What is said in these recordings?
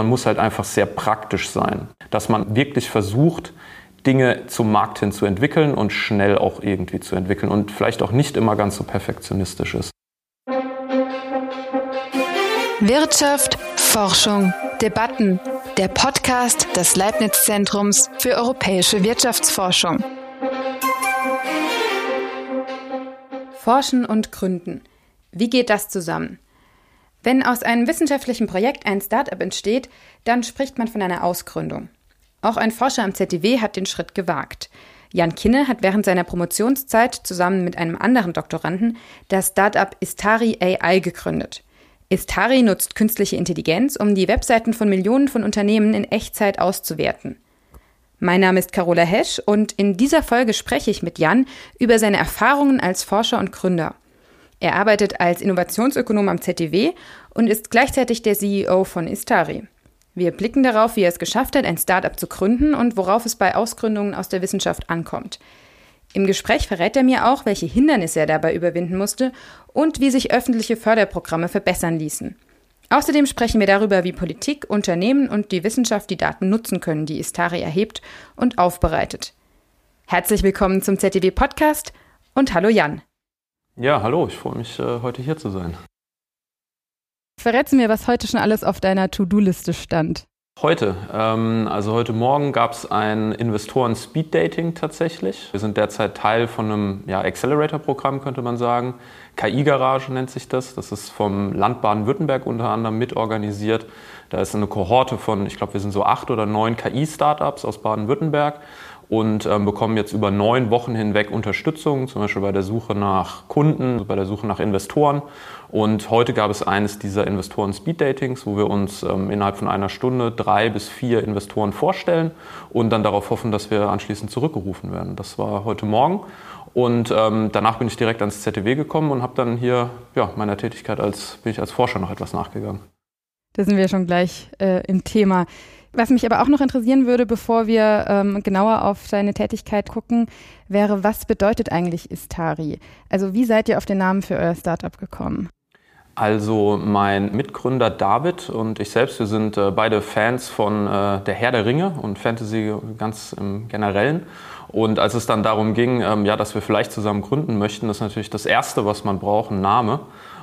man muss halt einfach sehr praktisch sein, dass man wirklich versucht, Dinge zum Markt hin zu entwickeln und schnell auch irgendwie zu entwickeln und vielleicht auch nicht immer ganz so perfektionistisch ist. Wirtschaft, Forschung, Debatten. Der Podcast des Leibniz-Zentrums für europäische Wirtschaftsforschung. Forschen und Gründen. Wie geht das zusammen? Wenn aus einem wissenschaftlichen Projekt ein Startup entsteht, dann spricht man von einer Ausgründung. Auch ein Forscher am ZDW hat den Schritt gewagt. Jan Kinne hat während seiner Promotionszeit zusammen mit einem anderen Doktoranden das Startup Istari AI gegründet. Istari nutzt künstliche Intelligenz, um die Webseiten von Millionen von Unternehmen in Echtzeit auszuwerten. Mein Name ist Carola Hesch und in dieser Folge spreche ich mit Jan über seine Erfahrungen als Forscher und Gründer. Er arbeitet als Innovationsökonom am ZDW und ist gleichzeitig der CEO von Istari. Wir blicken darauf, wie er es geschafft hat, ein Startup zu gründen und worauf es bei Ausgründungen aus der Wissenschaft ankommt. Im Gespräch verrät er mir auch, welche Hindernisse er dabei überwinden musste und wie sich öffentliche Förderprogramme verbessern ließen. Außerdem sprechen wir darüber, wie Politik, Unternehmen und die Wissenschaft die Daten nutzen können, die Istari erhebt und aufbereitet. Herzlich willkommen zum ZDW Podcast und hallo Jan. Ja, hallo, ich freue mich, äh, heute hier zu sein. Verrätst du mir, was heute schon alles auf deiner To-Do-Liste stand? Heute, ähm, also heute Morgen gab es ein Investoren-Speed-Dating tatsächlich. Wir sind derzeit Teil von einem ja, Accelerator-Programm, könnte man sagen. KI-Garage nennt sich das. Das ist vom Land Baden-Württemberg unter anderem mitorganisiert. Da ist eine Kohorte von, ich glaube, wir sind so acht oder neun KI-Startups aus Baden-Württemberg und ähm, bekommen jetzt über neun Wochen hinweg Unterstützung, zum Beispiel bei der Suche nach Kunden, bei der Suche nach Investoren. Und heute gab es eines dieser Investoren-Speed-Datings, wo wir uns ähm, innerhalb von einer Stunde drei bis vier Investoren vorstellen und dann darauf hoffen, dass wir anschließend zurückgerufen werden. Das war heute Morgen. Und ähm, danach bin ich direkt ans ZTW gekommen und habe dann hier ja, meiner Tätigkeit als, bin ich als Forscher noch etwas nachgegangen. Da sind wir schon gleich äh, im Thema. Was mich aber auch noch interessieren würde, bevor wir ähm, genauer auf deine Tätigkeit gucken, wäre, was bedeutet eigentlich Istari? Also wie seid ihr auf den Namen für euer Startup gekommen? Also mein Mitgründer David und ich selbst, wir sind äh, beide Fans von äh, der Herr der Ringe und Fantasy ganz im Generellen. Und als es dann darum ging, ähm, ja, dass wir vielleicht zusammen gründen möchten, ist natürlich das Erste, was man braucht, ein Name.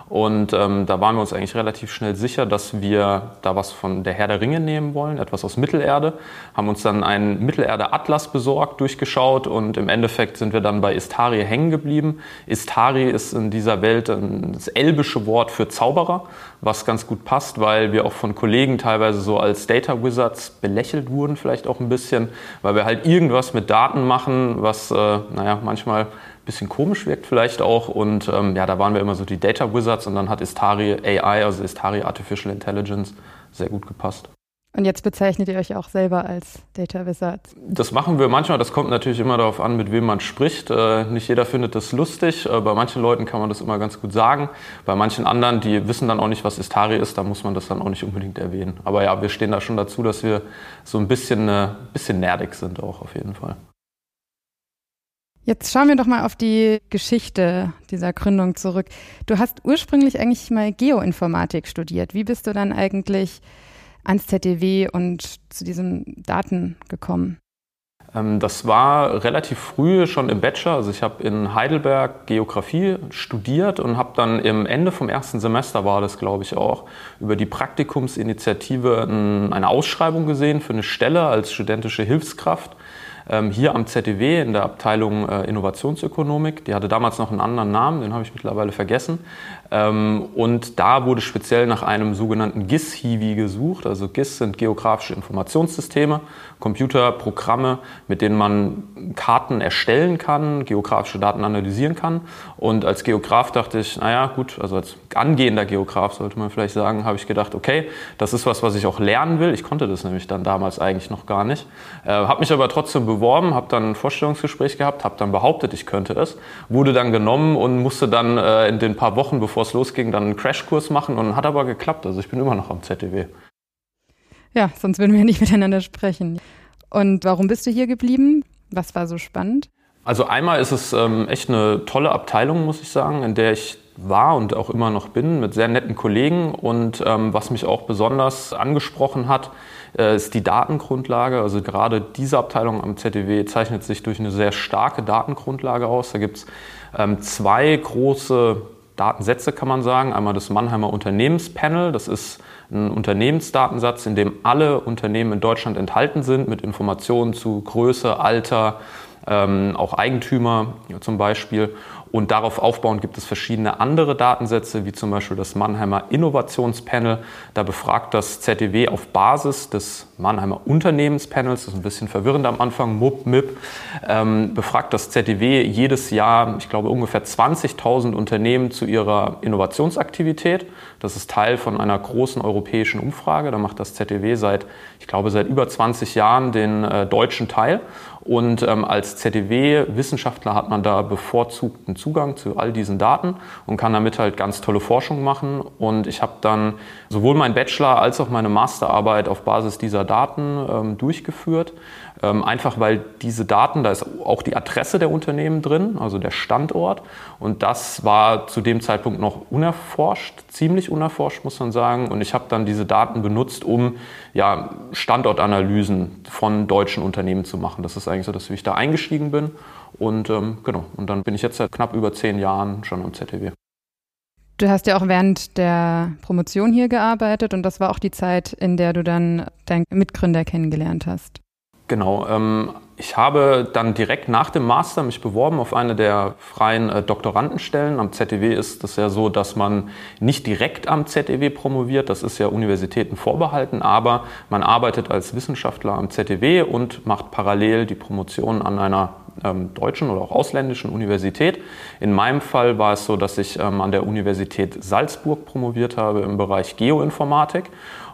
Und ähm, da waren wir uns eigentlich relativ schnell sicher, dass wir da was von der Herr der Ringe nehmen wollen, etwas aus Mittelerde. Haben uns dann einen Mittelerde-Atlas besorgt, durchgeschaut und im Endeffekt sind wir dann bei Istari hängen geblieben. Istari ist in dieser Welt das elbische Wort für Zauberer, was ganz gut passt, weil wir auch von Kollegen teilweise so als Data Wizards belächelt wurden, vielleicht auch ein bisschen, weil wir halt irgendwas mit Daten machen, was, äh, naja, manchmal bisschen komisch wirkt vielleicht auch. Und ähm, ja, da waren wir immer so die Data Wizards und dann hat Istari AI, also Istari Artificial Intelligence, sehr gut gepasst. Und jetzt bezeichnet ihr euch auch selber als Data Wizards? Das machen wir manchmal. Das kommt natürlich immer darauf an, mit wem man spricht. Äh, nicht jeder findet das lustig. Äh, bei manchen Leuten kann man das immer ganz gut sagen. Bei manchen anderen, die wissen dann auch nicht, was Istari ist, da muss man das dann auch nicht unbedingt erwähnen. Aber ja, wir stehen da schon dazu, dass wir so ein bisschen, äh, bisschen nerdig sind auch auf jeden Fall. Jetzt schauen wir doch mal auf die Geschichte dieser Gründung zurück. Du hast ursprünglich eigentlich mal Geoinformatik studiert. Wie bist du dann eigentlich ans ZDW und zu diesen Daten gekommen? Ähm, das war relativ früh schon im Bachelor. Also ich habe in Heidelberg Geografie studiert und habe dann im Ende vom ersten Semester war das, glaube ich, auch über die Praktikumsinitiative eine Ausschreibung gesehen für eine Stelle als studentische Hilfskraft hier am ZDW in der Abteilung äh, Innovationsökonomik. Die hatte damals noch einen anderen Namen, den habe ich mittlerweile vergessen. Ähm, und da wurde speziell nach einem sogenannten GIS-Hiwi gesucht. Also GIS sind geografische Informationssysteme, Computerprogramme, mit denen man Karten erstellen kann, geografische Daten analysieren kann. Und als Geograf dachte ich, naja, gut, also als angehender Geograf sollte man vielleicht sagen, habe ich gedacht, okay, das ist was, was ich auch lernen will. Ich konnte das nämlich dann damals eigentlich noch gar nicht. Äh, habe mich aber trotzdem beworben, habe dann ein Vorstellungsgespräch gehabt, habe dann behauptet, ich könnte es, wurde dann genommen und musste dann äh, in den paar Wochen, bevor es losging, dann einen Crashkurs machen und hat aber geklappt. Also ich bin immer noch am ZDW. Ja, sonst würden wir nicht miteinander sprechen. Und warum bist du hier geblieben? Was war so spannend? Also einmal ist es ähm, echt eine tolle Abteilung, muss ich sagen, in der ich war und auch immer noch bin mit sehr netten Kollegen. Und ähm, was mich auch besonders angesprochen hat, äh, ist die Datengrundlage. Also gerade diese Abteilung am ZDW zeichnet sich durch eine sehr starke Datengrundlage aus. Da gibt es ähm, zwei große Datensätze, kann man sagen. Einmal das Mannheimer Unternehmenspanel. Das ist ein Unternehmensdatensatz, in dem alle Unternehmen in Deutschland enthalten sind, mit Informationen zu Größe, Alter, ähm, auch Eigentümer zum Beispiel. Und darauf aufbauend gibt es verschiedene andere Datensätze, wie zum Beispiel das Mannheimer Innovationspanel. Da befragt das ZDW auf Basis des Mannheimer Unternehmenspanels, das ist ein bisschen verwirrend am Anfang, MUP, MIP, ähm, befragt das ZDW jedes Jahr, ich glaube, ungefähr 20.000 Unternehmen zu ihrer Innovationsaktivität. Das ist Teil von einer großen europäischen Umfrage. Da macht das ZDW seit, ich glaube, seit über 20 Jahren den äh, deutschen Teil. Und ähm, als ZDW-Wissenschaftler hat man da bevorzugten Zugang zu all diesen Daten und kann damit halt ganz tolle Forschung machen. Und ich habe dann sowohl mein Bachelor als auch meine Masterarbeit auf Basis dieser Daten ähm, durchgeführt. Ähm, einfach weil diese Daten, da ist auch die Adresse der Unternehmen drin, also der Standort. Und das war zu dem Zeitpunkt noch unerforscht, ziemlich unerforscht, muss man sagen. Und ich habe dann diese Daten benutzt, um ja, Standortanalysen von deutschen Unternehmen zu machen. Das ist eigentlich so, dass ich da eingestiegen bin. Und ähm, genau, und dann bin ich jetzt seit knapp über zehn Jahren schon am ZTW. Du hast ja auch während der Promotion hier gearbeitet und das war auch die Zeit, in der du dann deinen Mitgründer kennengelernt hast. Genau. Ähm, ich habe dann direkt nach dem Master mich beworben auf eine der freien äh, Doktorandenstellen. Am ZDW ist es ja so, dass man nicht direkt am ZDW promoviert. Das ist ja Universitäten vorbehalten, aber man arbeitet als Wissenschaftler am ZDW und macht parallel die Promotion an einer ähm, deutschen oder auch ausländischen Universität. In meinem Fall war es so, dass ich ähm, an der Universität Salzburg promoviert habe im Bereich Geoinformatik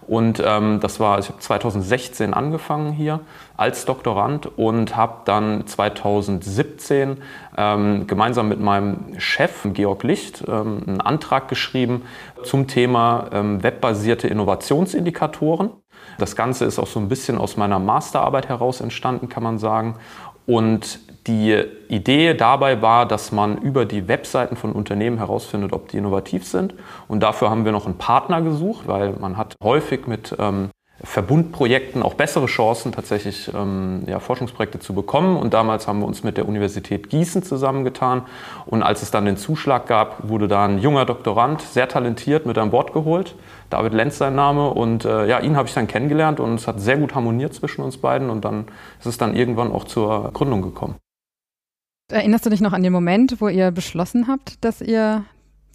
und ähm, das war, ich habe 2016 angefangen hier als Doktorand und habe dann 2017 ähm, gemeinsam mit meinem Chef Georg Licht ähm, einen Antrag geschrieben zum Thema ähm, webbasierte Innovationsindikatoren. Das Ganze ist auch so ein bisschen aus meiner Masterarbeit heraus entstanden, kann man sagen. Und die Idee dabei war, dass man über die Webseiten von Unternehmen herausfindet, ob die innovativ sind. Und dafür haben wir noch einen Partner gesucht, weil man hat häufig mit ähm, Verbundprojekten auch bessere Chancen, tatsächlich ähm, ja, Forschungsprojekte zu bekommen. Und damals haben wir uns mit der Universität Gießen zusammengetan. Und als es dann den Zuschlag gab, wurde da ein junger Doktorand, sehr talentiert, mit an Bord geholt. David Lenz sein Name. Und äh, ja, ihn habe ich dann kennengelernt und es hat sehr gut harmoniert zwischen uns beiden. Und dann ist es dann irgendwann auch zur Gründung gekommen. Erinnerst du dich noch an den Moment, wo ihr beschlossen habt, dass ihr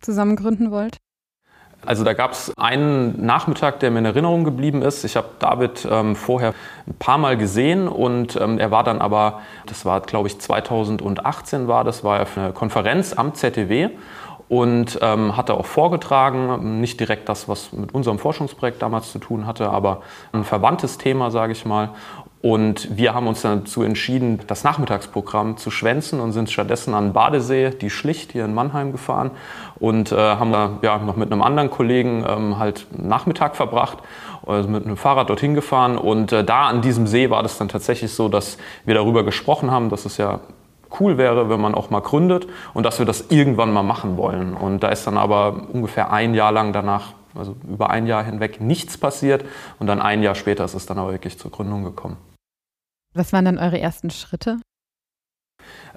zusammen gründen wollt? Also da gab es einen Nachmittag, der mir in Erinnerung geblieben ist. Ich habe David ähm, vorher ein paar Mal gesehen und ähm, er war dann aber, das war glaube ich 2018 war, das war ja für eine Konferenz am ZDW und ähm, hatte auch vorgetragen, nicht direkt das, was mit unserem Forschungsprojekt damals zu tun hatte, aber ein verwandtes Thema, sage ich mal. Und wir haben uns dazu entschieden, das Nachmittagsprogramm zu schwänzen und sind stattdessen an Badesee, die Schlicht hier in Mannheim gefahren und äh, haben da ja, noch mit einem anderen Kollegen ähm, halt Nachmittag verbracht, also mit einem Fahrrad dorthin gefahren. Und äh, da an diesem See war das dann tatsächlich so, dass wir darüber gesprochen haben, dass es ja cool wäre, wenn man auch mal gründet und dass wir das irgendwann mal machen wollen. Und da ist dann aber ungefähr ein Jahr lang danach, also über ein Jahr hinweg, nichts passiert. Und dann ein Jahr später ist es dann aber wirklich zur Gründung gekommen. Was waren dann eure ersten Schritte?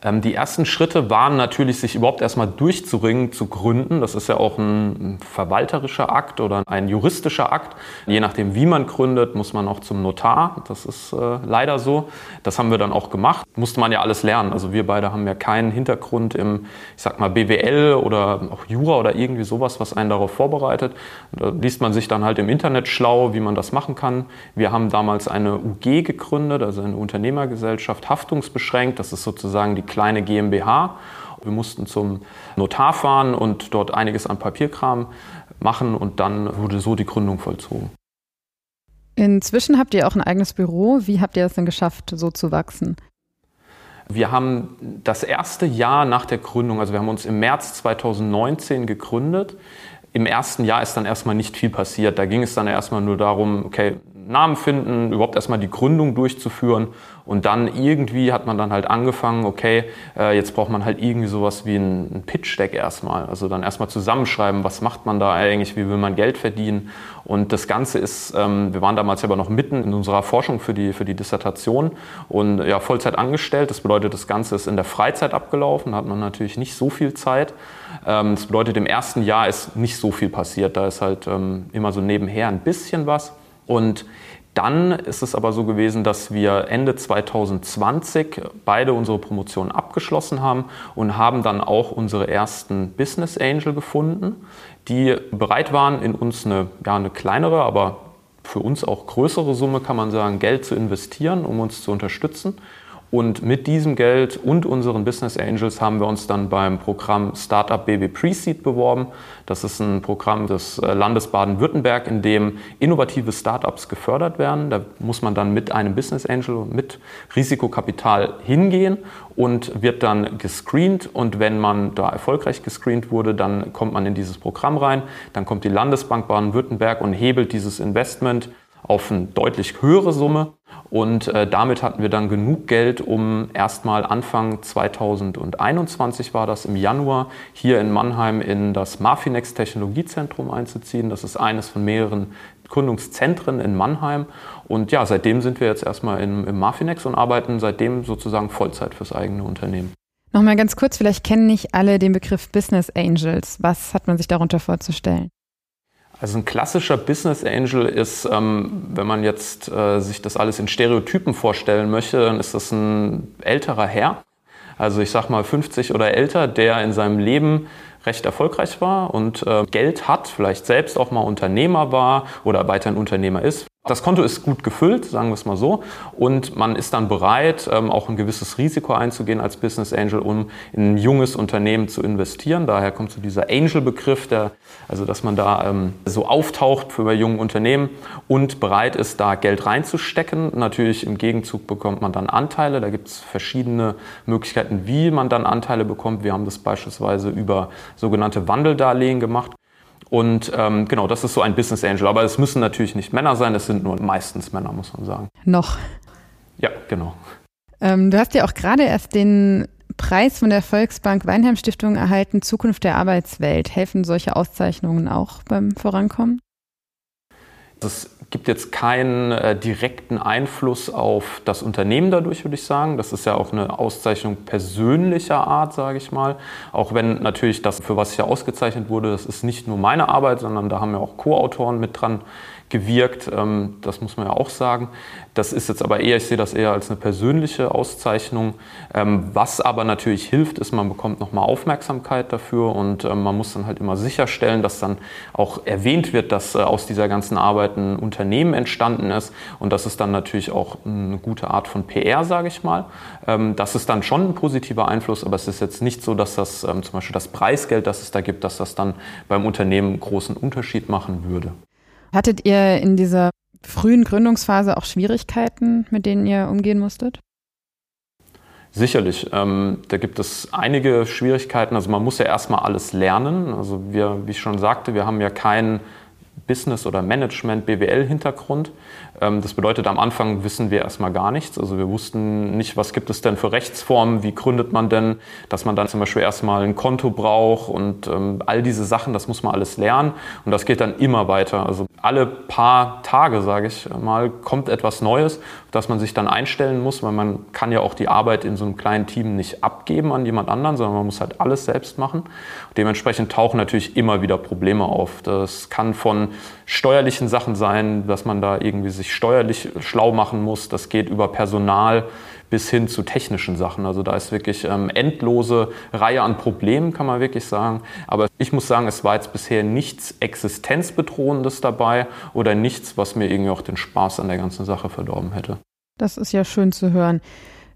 Ähm, die ersten Schritte waren natürlich, sich überhaupt erstmal durchzuringen, zu gründen. Das ist ja auch ein verwalterischer Akt oder ein juristischer Akt. Je nachdem, wie man gründet, muss man auch zum Notar. Das ist äh, leider so. Das haben wir dann auch gemacht. Musste man ja alles lernen. Also wir beide haben ja keinen Hintergrund im, ich sag mal, BWL oder auch Jura oder irgendwie sowas, was einen darauf vorbereitet. Da liest man sich dann halt im Internet schlau, wie man das machen kann. Wir haben damals eine UG gegründet, also eine Unternehmergesellschaft, haftungsbeschränkt. Das ist sozusagen die kleine GmbH. Wir mussten zum Notar fahren und dort einiges an Papierkram machen und dann wurde so die Gründung vollzogen. Inzwischen habt ihr auch ein eigenes Büro. Wie habt ihr es denn geschafft, so zu wachsen? Wir haben das erste Jahr nach der Gründung, also wir haben uns im März 2019 gegründet. Im ersten Jahr ist dann erstmal nicht viel passiert. Da ging es dann erstmal nur darum, okay, Namen finden, überhaupt erstmal die Gründung durchzuführen und dann irgendwie hat man dann halt angefangen, okay, äh, jetzt braucht man halt irgendwie sowas wie ein, Pitch-Deck erstmal. Also dann erstmal zusammenschreiben, was macht man da eigentlich, wie will man Geld verdienen. Und das Ganze ist, ähm, wir waren damals aber noch mitten in unserer Forschung für die, für die Dissertation und ja, Vollzeit angestellt. Das bedeutet, das Ganze ist in der Freizeit abgelaufen, da hat man natürlich nicht so viel Zeit. Ähm, das bedeutet, im ersten Jahr ist nicht so viel passiert. Da ist halt ähm, immer so nebenher ein bisschen was. Und dann ist es aber so gewesen, dass wir Ende 2020 beide unsere Promotion abgeschlossen haben und haben dann auch unsere ersten Business Angel gefunden, die bereit waren, in uns eine, ja, eine kleinere, aber für uns auch größere Summe, kann man sagen, Geld zu investieren, um uns zu unterstützen. Und mit diesem Geld und unseren Business Angels haben wir uns dann beim Programm Startup Baby Pre-Seed beworben. Das ist ein Programm des äh, Landes Baden-Württemberg, in dem innovative Startups gefördert werden. Da muss man dann mit einem Business Angel mit Risikokapital hingehen und wird dann gescreent. Und wenn man da erfolgreich gescreent wurde, dann kommt man in dieses Programm rein. Dann kommt die Landesbank Baden-Württemberg und hebelt dieses Investment auf eine deutlich höhere Summe. Und äh, damit hatten wir dann genug Geld, um erstmal Anfang 2021 war das im Januar hier in Mannheim in das Marfinex Technologiezentrum einzuziehen. Das ist eines von mehreren Gründungszentren in Mannheim. Und ja, seitdem sind wir jetzt erstmal im, im Marfinex und arbeiten seitdem sozusagen Vollzeit fürs eigene Unternehmen. Nochmal ganz kurz, vielleicht kennen nicht alle den Begriff Business Angels. Was hat man sich darunter vorzustellen? Also ein klassischer Business Angel ist, ähm, wenn man jetzt äh, sich das alles in Stereotypen vorstellen möchte, dann ist das ein älterer Herr, also ich sag mal 50 oder älter, der in seinem Leben recht erfolgreich war und äh, Geld hat, vielleicht selbst auch mal Unternehmer war oder weiterhin Unternehmer ist, das Konto ist gut gefüllt, sagen wir es mal so, und man ist dann bereit, ähm, auch ein gewisses Risiko einzugehen als Business Angel, um in ein junges Unternehmen zu investieren. Daher kommt so dieser Angel-Begriff, der, also dass man da ähm, so auftaucht für bei jungen Unternehmen und bereit ist, da Geld reinzustecken. Natürlich im Gegenzug bekommt man dann Anteile. Da gibt es verschiedene Möglichkeiten, wie man dann Anteile bekommt. Wir haben das beispielsweise über sogenannte Wandeldarlehen gemacht. Und ähm, genau, das ist so ein Business Angel. Aber es müssen natürlich nicht Männer sein, es sind nur meistens Männer, muss man sagen. Noch. Ja, genau. Ähm, du hast ja auch gerade erst den Preis von der Volksbank Weinheim Stiftung erhalten, Zukunft der Arbeitswelt. Helfen solche Auszeichnungen auch beim Vorankommen? Es gibt jetzt keinen äh, direkten Einfluss auf das Unternehmen dadurch, würde ich sagen. Das ist ja auch eine Auszeichnung persönlicher Art, sage ich mal. Auch wenn natürlich das, für was ich ja ausgezeichnet wurde, das ist nicht nur meine Arbeit, sondern da haben ja auch Co-Autoren mit dran gewirkt. Ähm, das muss man ja auch sagen. Das ist jetzt aber eher, ich sehe das eher als eine persönliche Auszeichnung. Ähm, was aber natürlich hilft, ist, man bekommt nochmal Aufmerksamkeit dafür und ähm, man muss dann halt immer sicherstellen, dass dann auch erwähnt wird, dass äh, aus dieser ganzen Arbeit ein Unternehmen entstanden ist. Und das ist dann natürlich auch eine gute Art von PR, sage ich mal. Das ist dann schon ein positiver Einfluss, aber es ist jetzt nicht so, dass das zum Beispiel das Preisgeld, das es da gibt, dass das dann beim Unternehmen großen Unterschied machen würde. Hattet ihr in dieser frühen Gründungsphase auch Schwierigkeiten, mit denen ihr umgehen musstet? Sicherlich. Ähm, da gibt es einige Schwierigkeiten. Also man muss ja erstmal alles lernen. Also wir, wie ich schon sagte, wir haben ja keinen Business- oder Management-BWL-Hintergrund. Ähm, das bedeutet, am Anfang wissen wir erstmal gar nichts. Also wir wussten nicht, was gibt es denn für Rechtsformen, wie gründet man denn, dass man dann zum Beispiel erstmal ein Konto braucht und ähm, all diese Sachen, das muss man alles lernen. Und das geht dann immer weiter. Also alle paar Tage, sage ich mal, kommt etwas Neues, dass man sich dann einstellen muss, weil man kann ja auch die Arbeit in so einem kleinen Team nicht abgeben an jemand anderen, sondern man muss halt alles selbst machen. Dementsprechend tauchen natürlich immer wieder Probleme auf. Das kann von steuerlichen Sachen sein, dass man da irgendwie sich steuerlich schlau machen muss. Das geht über Personal bis hin zu technischen Sachen. Also da ist wirklich ähm, endlose Reihe an Problemen, kann man wirklich sagen. Aber ich muss sagen, es war jetzt bisher nichts Existenzbedrohendes dabei oder nichts, was mir irgendwie auch den Spaß an der ganzen Sache verdorben hätte. Das ist ja schön zu hören.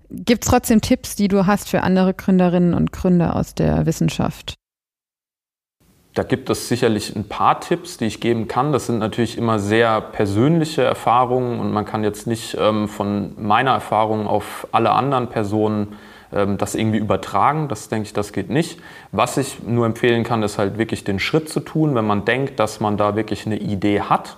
Gibt es trotzdem Tipps, die du hast für andere Gründerinnen und Gründer aus der Wissenschaft? Da gibt es sicherlich ein paar Tipps, die ich geben kann. Das sind natürlich immer sehr persönliche Erfahrungen und man kann jetzt nicht ähm, von meiner Erfahrung auf alle anderen Personen ähm, das irgendwie übertragen. Das denke ich, das geht nicht. Was ich nur empfehlen kann, ist halt wirklich den Schritt zu tun, wenn man denkt, dass man da wirklich eine Idee hat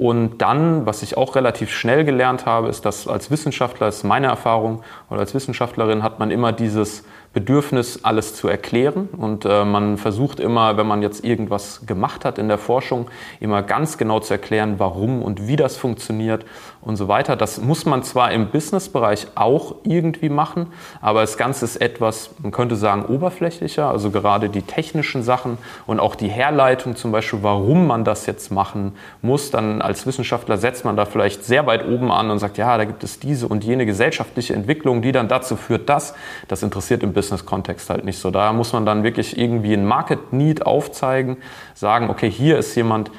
Und dann, was ich auch relativ schnell gelernt habe, ist, dass als Wissenschaftler, ist meine Erfahrung, oder als Wissenschaftlerin hat man immer dieses Bedürfnis, alles zu erklären. Und äh, man versucht immer, wenn man jetzt irgendwas gemacht hat in der Forschung, immer ganz genau zu erklären, warum und wie das funktioniert und so weiter. Das muss man zwar im Businessbereich auch irgendwie machen, aber das Ganze ist etwas, man könnte sagen, oberflächlicher. Also gerade die technischen Sachen und auch die Herleitung zum Beispiel, warum man das jetzt machen muss. Dann als Wissenschaftler setzt man da vielleicht sehr weit oben an und sagt, ja, da gibt es diese und jene gesellschaftliche Entwicklung, die dann dazu führt, dass das interessiert im Business-Kontext halt nicht so. Da muss man dann wirklich irgendwie ein Market-Need aufzeigen, sagen, okay, hier ist jemand,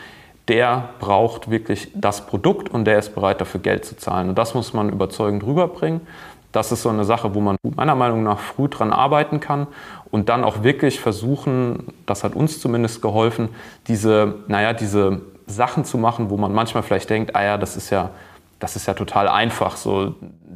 der braucht wirklich das Produkt und der ist bereit dafür Geld zu zahlen. Und das muss man überzeugend rüberbringen. Das ist so eine Sache, wo man meiner Meinung nach früh dran arbeiten kann und dann auch wirklich versuchen, das hat uns zumindest geholfen, diese, naja, diese Sachen zu machen, wo man manchmal vielleicht denkt, ah ja, das ist ja das ist ja total einfach. So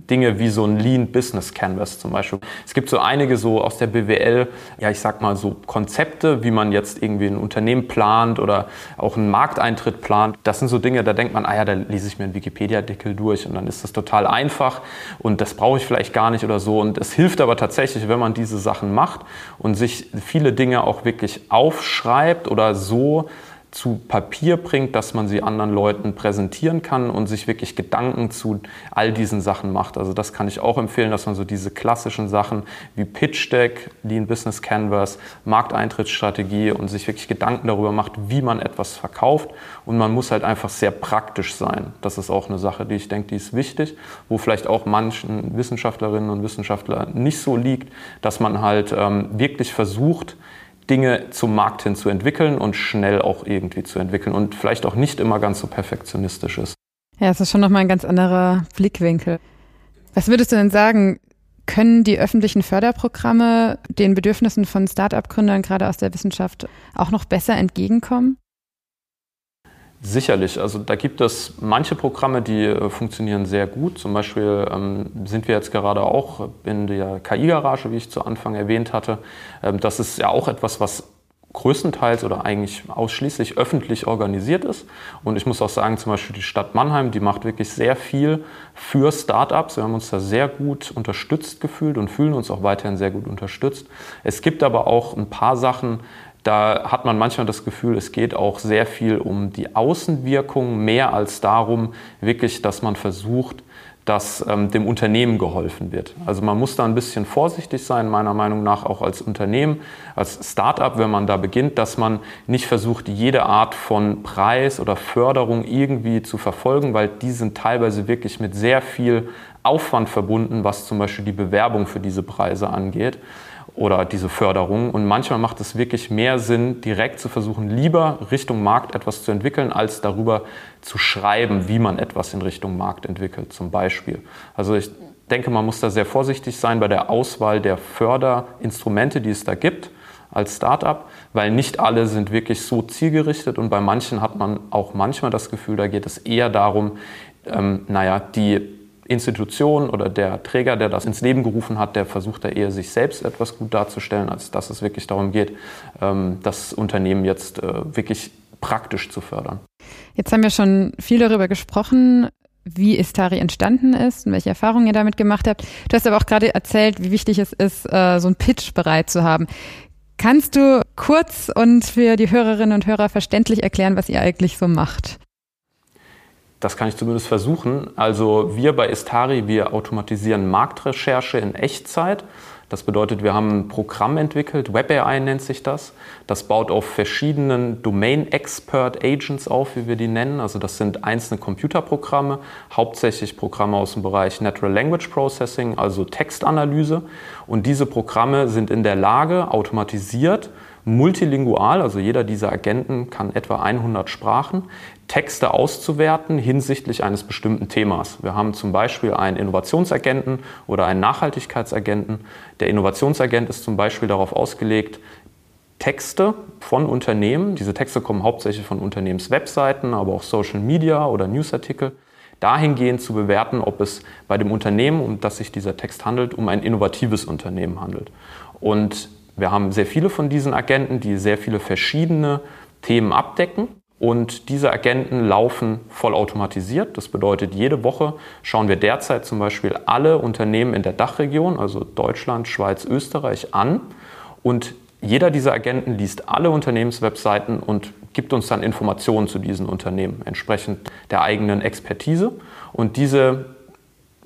Dinge wie so ein Lean Business Canvas zum Beispiel. Es gibt so einige so aus der BWL, ja, ich sag mal so Konzepte, wie man jetzt irgendwie ein Unternehmen plant oder auch einen Markteintritt plant. Das sind so Dinge, da denkt man, ah ja, da lese ich mir einen Wikipedia-Artikel durch und dann ist das total einfach und das brauche ich vielleicht gar nicht oder so. Und es hilft aber tatsächlich, wenn man diese Sachen macht und sich viele Dinge auch wirklich aufschreibt oder so zu Papier bringt, dass man sie anderen Leuten präsentieren kann und sich wirklich Gedanken zu all diesen Sachen macht. Also das kann ich auch empfehlen, dass man so diese klassischen Sachen wie Pitch Deck, Lean Business Canvas, Markteintrittsstrategie und sich wirklich Gedanken darüber macht, wie man etwas verkauft. Und man muss halt einfach sehr praktisch sein. Das ist auch eine Sache, die ich denke, die ist wichtig, wo vielleicht auch manchen Wissenschaftlerinnen und Wissenschaftlern nicht so liegt, dass man halt ähm, wirklich versucht, Dinge zum Markt hin zu entwickeln und schnell auch irgendwie zu entwickeln und vielleicht auch nicht immer ganz so perfektionistisch ist. Ja, es ist schon nochmal ein ganz anderer Blickwinkel. Was würdest du denn sagen, können die öffentlichen Förderprogramme den Bedürfnissen von Start-up-Gründern gerade aus der Wissenschaft auch noch besser entgegenkommen? Sicherlich. Also da gibt es manche Programme, die äh, funktionieren sehr gut. Zum Beispiel ähm, sind wir jetzt gerade auch in der KI-Garage, wie ich zu Anfang erwähnt hatte. Ähm, das ist ja auch etwas, was größtenteils oder eigentlich ausschließlich öffentlich organisiert ist. Und ich muss auch sagen, zum Beispiel die Stadt Mannheim, die macht wirklich sehr viel für Startups. Wir haben uns da sehr gut unterstützt gefühlt und fühlen uns auch weiterhin sehr gut unterstützt. Es gibt aber auch ein paar Sachen, da hat man manchmal das Gefühl, es geht auch sehr viel um die Außenwirkung, mehr als darum, wirklich, dass man versucht, dass ähm, dem Unternehmen geholfen wird. Also man muss da ein bisschen vorsichtig sein, meiner Meinung nach auch als Unternehmen, als Startup, wenn man da beginnt, dass man nicht versucht, jede Art von Preis oder Förderung irgendwie zu verfolgen, weil die sind teilweise wirklich mit sehr viel Aufwand verbunden, was zum Beispiel die Bewerbung für diese Preise angeht oder diese Förderung. Und manchmal macht es wirklich mehr Sinn, direkt zu versuchen, lieber Richtung Markt etwas zu entwickeln, als darüber zu schreiben, wie man etwas in Richtung Markt entwickelt, zum Beispiel. Also ich denke, man muss da sehr vorsichtig sein bei der Auswahl der Förderinstrumente, die es da gibt als Startup, weil nicht alle sind wirklich so zielgerichtet und bei manchen hat man auch manchmal das Gefühl, da geht es eher darum, ähm, naja, die Institution oder der Träger, der das ins Leben gerufen hat, der versucht da eher sich selbst etwas gut darzustellen, als dass es wirklich darum geht, ähm, das Unternehmen jetzt äh, wirklich praktisch zu fördern. Jetzt haben wir schon viel darüber gesprochen, wie Istari entstanden ist und welche Erfahrungen ihr damit gemacht habt. Du hast aber auch gerade erzählt, wie wichtig es ist, äh, so einen Pitch bereit zu haben. Kannst du kurz und für die Hörerinnen und Hörer verständlich erklären, was ihr eigentlich so macht? Das kann ich zumindest versuchen. Also wir bei Istari, wir automatisieren Marktrecherche in Echtzeit. Das bedeutet, wir haben ein Programm entwickelt, WebAI nennt sich das. Das baut auf verschiedenen Domain Expert Agents auf, wie wir die nennen. Also das sind einzelne Computerprogramme, hauptsächlich Programme aus dem Bereich Natural Language Processing, also Textanalyse. Und diese Programme sind in der Lage, automatisiert, multilingual, also jeder dieser Agenten kann etwa 100 Sprachen, Texte auszuwerten hinsichtlich eines bestimmten Themas. Wir haben zum Beispiel einen Innovationsagenten oder einen Nachhaltigkeitsagenten. Der Innovationsagent ist zum Beispiel darauf ausgelegt, Texte von Unternehmen, diese Texte kommen hauptsächlich von Unternehmenswebseiten, aber auch Social Media oder Newsartikel, dahingehend zu bewerten, ob es bei dem Unternehmen, um das sich dieser Text handelt, um ein innovatives Unternehmen handelt. Und wir haben sehr viele von diesen Agenten, die sehr viele verschiedene Themen abdecken. Und diese Agenten laufen vollautomatisiert. Das bedeutet, jede Woche schauen wir derzeit zum Beispiel alle Unternehmen in der Dachregion, also Deutschland, Schweiz, Österreich, an. Und jeder dieser Agenten liest alle Unternehmenswebseiten und gibt uns dann Informationen zu diesen Unternehmen, entsprechend der eigenen Expertise. Und diese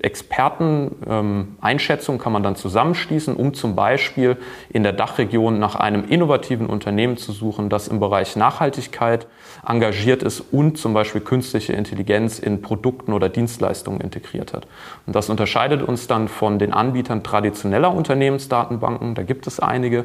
Experteneinschätzung ähm, kann man dann zusammenschließen, um zum Beispiel in der Dachregion nach einem innovativen Unternehmen zu suchen, das im Bereich Nachhaltigkeit engagiert ist und zum Beispiel künstliche Intelligenz in Produkten oder Dienstleistungen integriert hat. Und das unterscheidet uns dann von den Anbietern traditioneller Unternehmensdatenbanken. Da gibt es einige,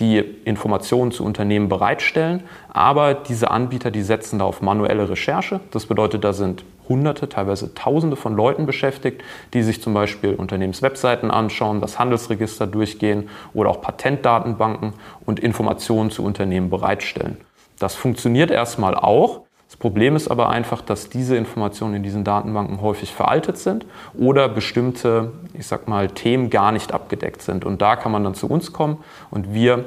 die Informationen zu Unternehmen bereitstellen. Aber diese Anbieter, die setzen da auf manuelle Recherche. Das bedeutet, da sind Hunderte, teilweise Tausende von Leuten beschäftigt, die sich zum Beispiel Unternehmenswebseiten anschauen, das Handelsregister durchgehen oder auch Patentdatenbanken und Informationen zu Unternehmen bereitstellen. Das funktioniert erstmal auch. Das Problem ist aber einfach, dass diese Informationen in diesen Datenbanken häufig veraltet sind oder bestimmte, ich sag mal, Themen gar nicht abgedeckt sind. Und da kann man dann zu uns kommen und wir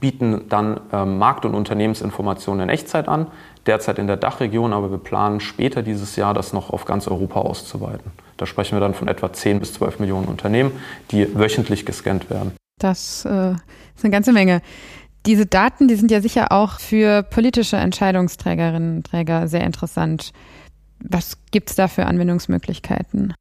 bieten dann äh, Markt- und Unternehmensinformationen in Echtzeit an, derzeit in der Dachregion, aber wir planen später dieses Jahr das noch auf ganz Europa auszuweiten. Da sprechen wir dann von etwa 10 bis 12 Millionen Unternehmen, die wöchentlich gescannt werden. Das äh, ist eine ganze Menge. Diese Daten, die sind ja sicher auch für politische Entscheidungsträgerinnen und Träger sehr interessant. Was gibt es da für Anwendungsmöglichkeiten?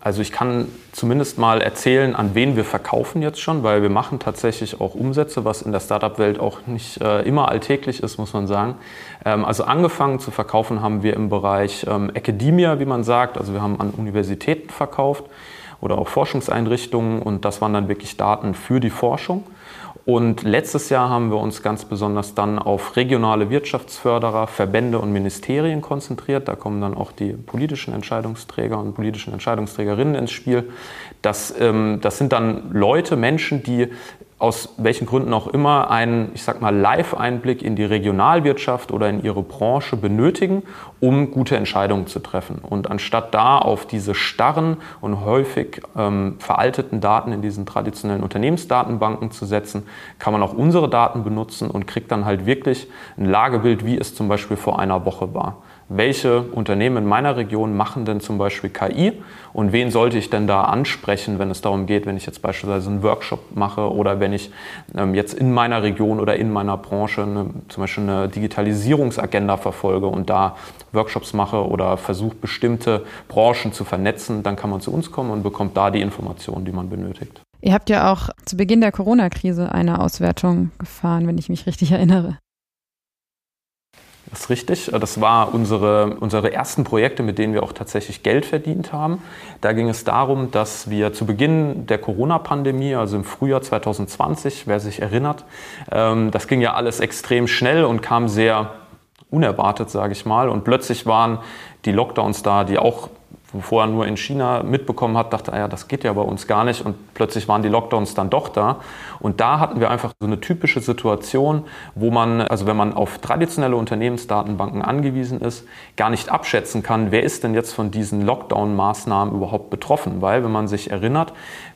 Also ich kann zumindest mal erzählen, an wen wir verkaufen jetzt schon, weil wir machen tatsächlich auch Umsätze, was in der Startup-Welt auch nicht äh, immer alltäglich ist, muss man sagen. Ähm, also angefangen zu verkaufen haben wir im Bereich ähm, Academia, wie man sagt. Also wir haben an Universitäten verkauft oder auch Forschungseinrichtungen und das waren dann wirklich Daten für die Forschung. Und letztes Jahr haben wir uns ganz besonders dann auf regionale Wirtschaftsförderer, Verbände und Ministerien konzentriert. Da kommen dann auch die politischen Entscheidungsträger und politischen Entscheidungsträgerinnen ins Spiel. Das, ähm, das sind dann Leute, Menschen, die aus welchen Gründen auch immer einen, ich sag mal, Live-Einblick in die Regionalwirtschaft oder in ihre Branche benötigen, um gute Entscheidungen zu treffen. Und anstatt da auf diese starren und häufig ähm, veralteten Daten in diesen traditionellen Unternehmensdatenbanken zu setzen, kann man auch unsere Daten benutzen und kriegt dann halt wirklich ein Lagebild, wie es zum Beispiel vor einer Woche war welche Unternehmen in meiner Region machen denn zum Beispiel KI und wen sollte ich denn da ansprechen, wenn es darum geht, wenn ich jetzt beispielsweise einen Workshop mache oder wenn ich ähm, jetzt in meiner Region oder in meiner Branche eine, zum Beispiel eine Digitalisierungsagenda verfolge und da Workshops mache oder versuche bestimmte Branchen zu vernetzen, dann kann man zu uns kommen und bekommt da die Informationen, die man benötigt. Ihr habt ja auch zu Beginn der Corona-Krise eine Auswertung gefahren, wenn ich mich richtig erinnere. Das ist richtig. Das war unsere, unsere ersten Projekte, mit denen wir auch tatsächlich Geld verdient haben. Da ging es darum, dass wir zu Beginn der Corona-Pandemie, also im Frühjahr 2020, wer sich erinnert, ähm, das ging ja alles extrem schnell und kam sehr unerwartet, sage ich mal. Und plötzlich waren die Lockdowns da, die auch vorher nur in China mitbekommen hat, dachte, ah ja, das geht ja bei uns gar nicht. Und plötzlich waren die Lockdowns dann doch da. Und da hatten wir einfach so eine typische Situation, wo man, also wenn man auf traditionelle Unternehmensdatenbanken angewiesen ist, gar nicht abschätzen kann, wer ist denn jetzt von diesen Lockdown-Maßnahmen überhaupt betroffen. Weil, wenn man sich erinnert,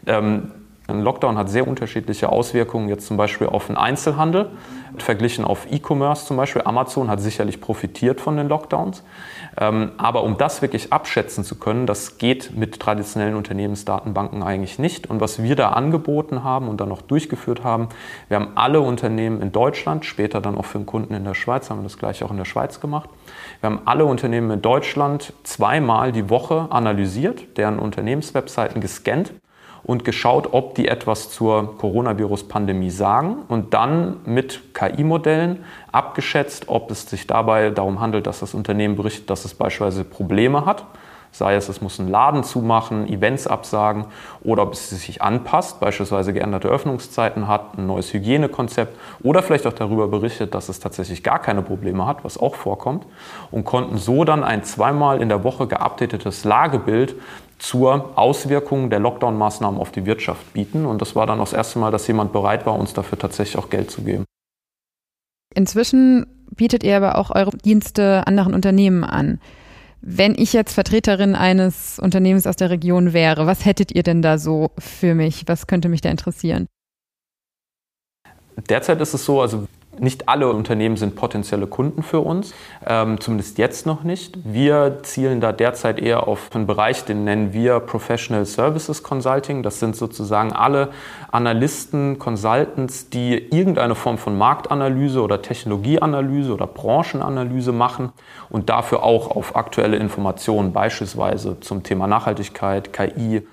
ähm, ein Lockdown hat sehr unterschiedliche Auswirkungen, jetzt zum Beispiel auf den Einzelhandel, verglichen auf E-Commerce zum Beispiel. Amazon hat sicherlich profitiert von den Lockdowns. Ähm, aber um das wirklich abschätzen zu können, das geht mit traditionellen Unternehmensdatenbanken eigentlich nicht. Und was wir da angeboten haben und dann noch durchgeführt haben, wir haben alle Unternehmen in Deutschland, später dann auch für den Kunden in der Schweiz, haben wir das gleich auch in der Schweiz gemacht. Wir haben alle Unternehmen in Deutschland zweimal die Woche analysiert, deren Unternehmenswebseiten gescannt und geschaut, ob die etwas zur Coronavirus-Pandemie sagen und dann mit KI-Modellen abgeschätzt, ob es sich dabei darum handelt, dass das Unternehmen berichtet, dass es beispielsweise Probleme hat sei es, es muss einen Laden zumachen, Events absagen oder ob es sich anpasst, beispielsweise geänderte Öffnungszeiten hat, ein neues Hygienekonzept oder vielleicht auch darüber berichtet, dass es tatsächlich gar keine Probleme hat, was auch vorkommt und konnten so dann ein zweimal in der Woche geupdatetes Lagebild zur Auswirkung der Lockdown-Maßnahmen auf die Wirtschaft bieten. Und das war dann auch das erste Mal, dass jemand bereit war, uns dafür tatsächlich auch Geld zu geben. Inzwischen bietet ihr aber auch eure Dienste anderen Unternehmen an. Wenn ich jetzt Vertreterin eines Unternehmens aus der Region wäre, was hättet ihr denn da so für mich? Was könnte mich da interessieren? Derzeit ist es so, also Nicht alle Unternehmen sind potenzielle Kunden für uns, ähm, zumindest jetzt noch nicht. Wir zielen da derzeit eher auf einen Bereich, den nennen wir Professional Services Consulting. Das sind sozusagen alle Analysten, Consultants, die irgendeine Form von Marktanalyse oder Technologieanalyse oder Branchenanalyse machen und dafür auch auf aktuelle Informationen, beispielsweise zum Thema Nachhaltigkeit, KI,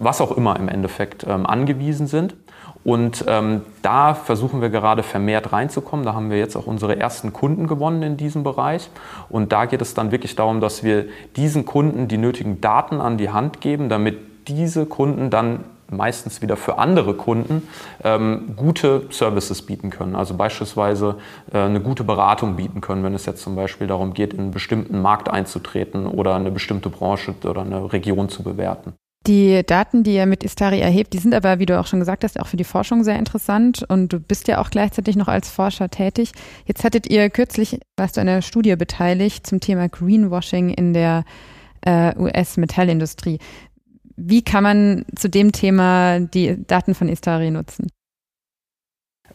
was auch immer im Endeffekt ähm, angewiesen sind. Und ähm, da versuchen wir gerade vermehrt reinzukommen. Da haben wir jetzt auch unsere ersten Kunden gewonnen in diesem Bereich. Und da geht es dann wirklich darum, dass wir diesen Kunden die nötigen Daten an die Hand geben, damit diese Kunden dann meistens wieder für andere Kunden ähm, gute Services bieten können. Also beispielsweise äh, eine gute Beratung bieten können, wenn es jetzt zum Beispiel darum geht, in einen bestimmten Markt einzutreten oder eine bestimmte Branche oder eine Region zu bewerten. Die Daten, die ihr mit Istari erhebt, die sind aber, wie du auch schon gesagt hast, auch für die Forschung sehr interessant und du bist ja auch gleichzeitig noch als Forscher tätig. Jetzt hattet ihr kürzlich, warst du an einer Studie beteiligt zum Thema Greenwashing in der äh, US-Metallindustrie. Wie kann man zu dem Thema die Daten von Istari nutzen?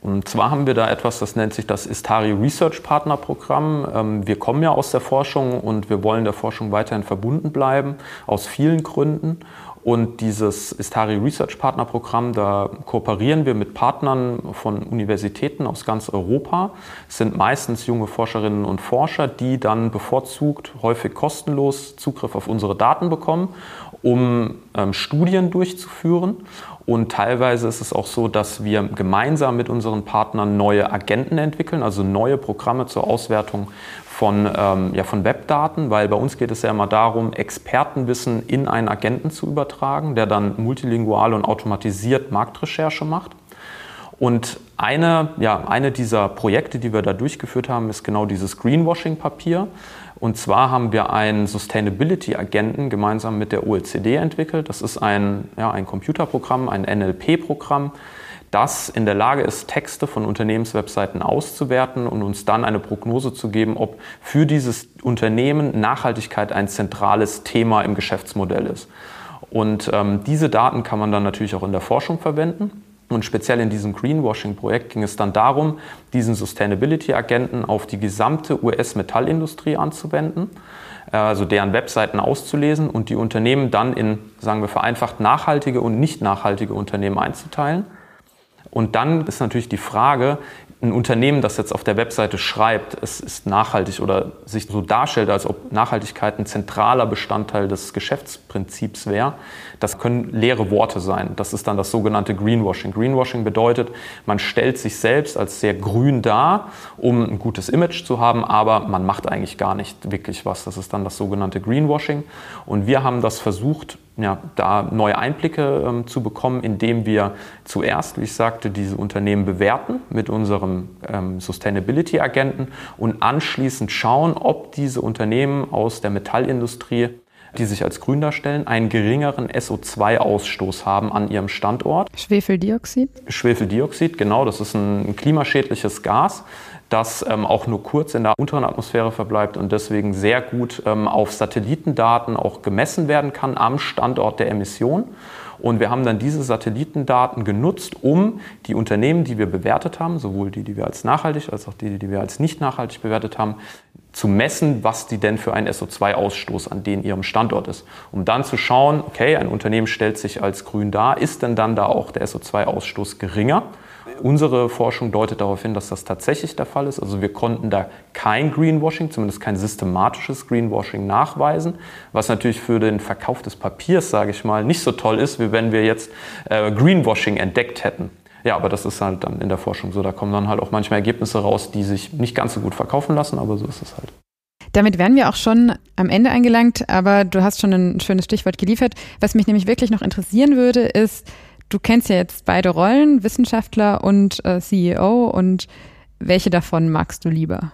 Und zwar haben wir da etwas, das nennt sich das Istari Research Partner Programm. Ähm, wir kommen ja aus der Forschung und wir wollen der Forschung weiterhin verbunden bleiben, aus vielen Gründen. Und dieses Istari Research Partner Programm, da kooperieren wir mit Partnern von Universitäten aus ganz Europa. Es sind meistens junge Forscherinnen und Forscher, die dann bevorzugt, häufig kostenlos Zugriff auf unsere Daten bekommen, um ähm, Studien durchzuführen. Und teilweise ist es auch so, dass wir gemeinsam mit unseren Partnern neue Agenten entwickeln, also neue Programme zur Auswertung von, ähm, ja, von Webdaten, weil bei uns geht es ja immer darum, Expertenwissen in einen Agenten zu übertragen, der dann multilingual und automatisiert Marktrecherche macht. Und eine, ja, eine dieser Projekte, die wir da durchgeführt haben, ist genau dieses Greenwashing-Papier. Und zwar haben wir einen Sustainability-Agenten gemeinsam mit der OECD entwickelt. Das ist ein, ja, ein Computerprogramm, ein NLP-Programm, das in der Lage ist, Texte von Unternehmenswebseiten auszuwerten und uns dann eine Prognose zu geben, ob für dieses Unternehmen Nachhaltigkeit ein zentrales Thema im Geschäftsmodell ist. Und ähm, diese Daten kann man dann natürlich auch in der Forschung verwenden. Und speziell in diesem Greenwashing-Projekt ging es dann darum, diesen Sustainability-Agenten auf die gesamte US-Metallindustrie anzuwenden, äh, also deren Webseiten auszulesen und die Unternehmen dann in, sagen wir vereinfacht, nachhaltige und nicht nachhaltige Unternehmen einzuteilen. Und dann ist natürlich die Frage, ein Unternehmen, das jetzt auf der Webseite schreibt, es ist nachhaltig oder sich so darstellt, als ob Nachhaltigkeit ein zentraler Bestandteil des Geschäftsprinzips wäre, das können leere Worte sein. Das ist dann das sogenannte Greenwashing. Greenwashing bedeutet, man stellt sich selbst als sehr grün dar, um ein gutes Image zu haben, aber man macht eigentlich gar nicht wirklich was. Das ist dann das sogenannte Greenwashing. Und wir haben das versucht, ja, da neue Einblicke ähm, zu bekommen, indem wir zuerst, wie ich sagte, diese Unternehmen bewerten mit unserem ähm, Sustainability-Agenten und anschließend schauen, ob diese Unternehmen aus der Metallindustrie die sich als grün darstellen, einen geringeren SO2-Ausstoß haben an ihrem Standort. Schwefeldioxid? Schwefeldioxid, genau, das ist ein klimaschädliches Gas das ähm, auch nur kurz in der unteren Atmosphäre verbleibt und deswegen sehr gut ähm, auf Satellitendaten auch gemessen werden kann am Standort der Emission. Und wir haben dann diese Satellitendaten genutzt, um die Unternehmen, die wir bewertet haben, sowohl die, die wir als nachhaltig, als auch die, die wir als nicht nachhaltig bewertet haben, zu messen, was die denn für einen SO2-Ausstoß an den ihrem Standort ist. Um dann zu schauen, okay, ein Unternehmen stellt sich als grün dar, ist denn dann da auch der SO2-Ausstoß geringer? Unsere Forschung deutet darauf hin, dass das tatsächlich der Fall ist. Also wir konnten da kein Greenwashing, zumindest kein systematisches Greenwashing nachweisen, was natürlich für den Verkauf des Papiers, sage ich mal, nicht so toll ist, wie wenn wir jetzt äh, Greenwashing entdeckt hätten. Ja, aber das ist halt dann in der Forschung so. Da kommen dann halt auch manchmal Ergebnisse raus, die sich nicht ganz so gut verkaufen lassen, aber so ist es halt. Damit wären wir auch schon am Ende angelangt, aber du hast schon ein schönes Stichwort geliefert. Was mich nämlich wirklich noch interessieren würde, ist, Du kennst ja jetzt beide Rollen, Wissenschaftler und äh, CEO. Und welche davon magst du lieber?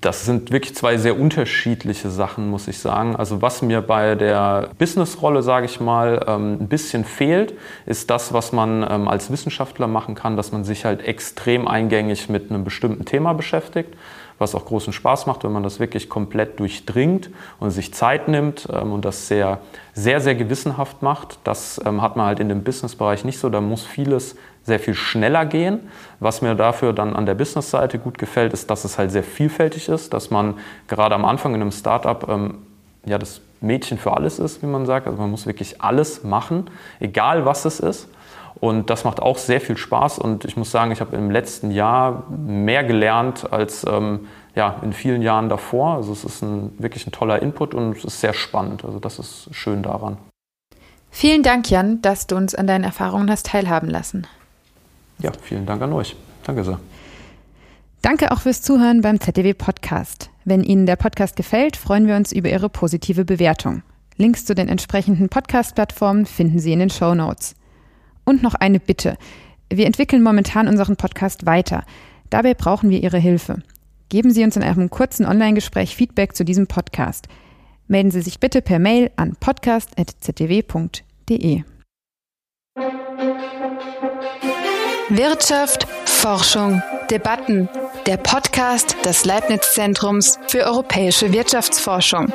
Das sind wirklich zwei sehr unterschiedliche Sachen, muss ich sagen. Also was mir bei der Businessrolle, sage ich mal, ähm, ein bisschen fehlt, ist das, was man ähm, als Wissenschaftler machen kann, dass man sich halt extrem eingängig mit einem bestimmten Thema beschäftigt was auch großen Spaß macht, wenn man das wirklich komplett durchdringt und sich Zeit nimmt ähm, und das sehr, sehr, sehr gewissenhaft macht. Das ähm, hat man halt in dem Businessbereich nicht so. Da muss vieles sehr viel schneller gehen. Was mir dafür dann an der Business-Seite gut gefällt, ist, dass es halt sehr vielfältig ist, dass man gerade am Anfang in einem Startup ähm, ja das Mädchen für alles ist, wie man sagt. Also man muss wirklich alles machen, egal was es ist. Und das macht auch sehr viel Spaß. Und ich muss sagen, ich habe im letzten Jahr mehr gelernt als ähm, ja, in vielen Jahren davor. Also es ist ein, wirklich ein toller Input und es ist sehr spannend. Also das ist schön daran. Vielen Dank, Jan, dass du uns an deinen Erfahrungen hast teilhaben lassen. Ja, vielen Dank an euch. Danke sehr. Danke auch fürs Zuhören beim ZDW Podcast. Wenn Ihnen der Podcast gefällt, freuen wir uns über Ihre positive Bewertung. Links zu den entsprechenden Podcast-Plattformen finden Sie in den Show Notes. Und noch eine Bitte. Wir entwickeln momentan unseren Podcast weiter. Dabei brauchen wir Ihre Hilfe. Geben Sie uns in einem kurzen Online-Gespräch Feedback zu diesem Podcast. Melden Sie sich bitte per Mail an podcast.zdw.de. Wirtschaft, Forschung, Debatten. Der Podcast des Leibniz Zentrums für europäische Wirtschaftsforschung.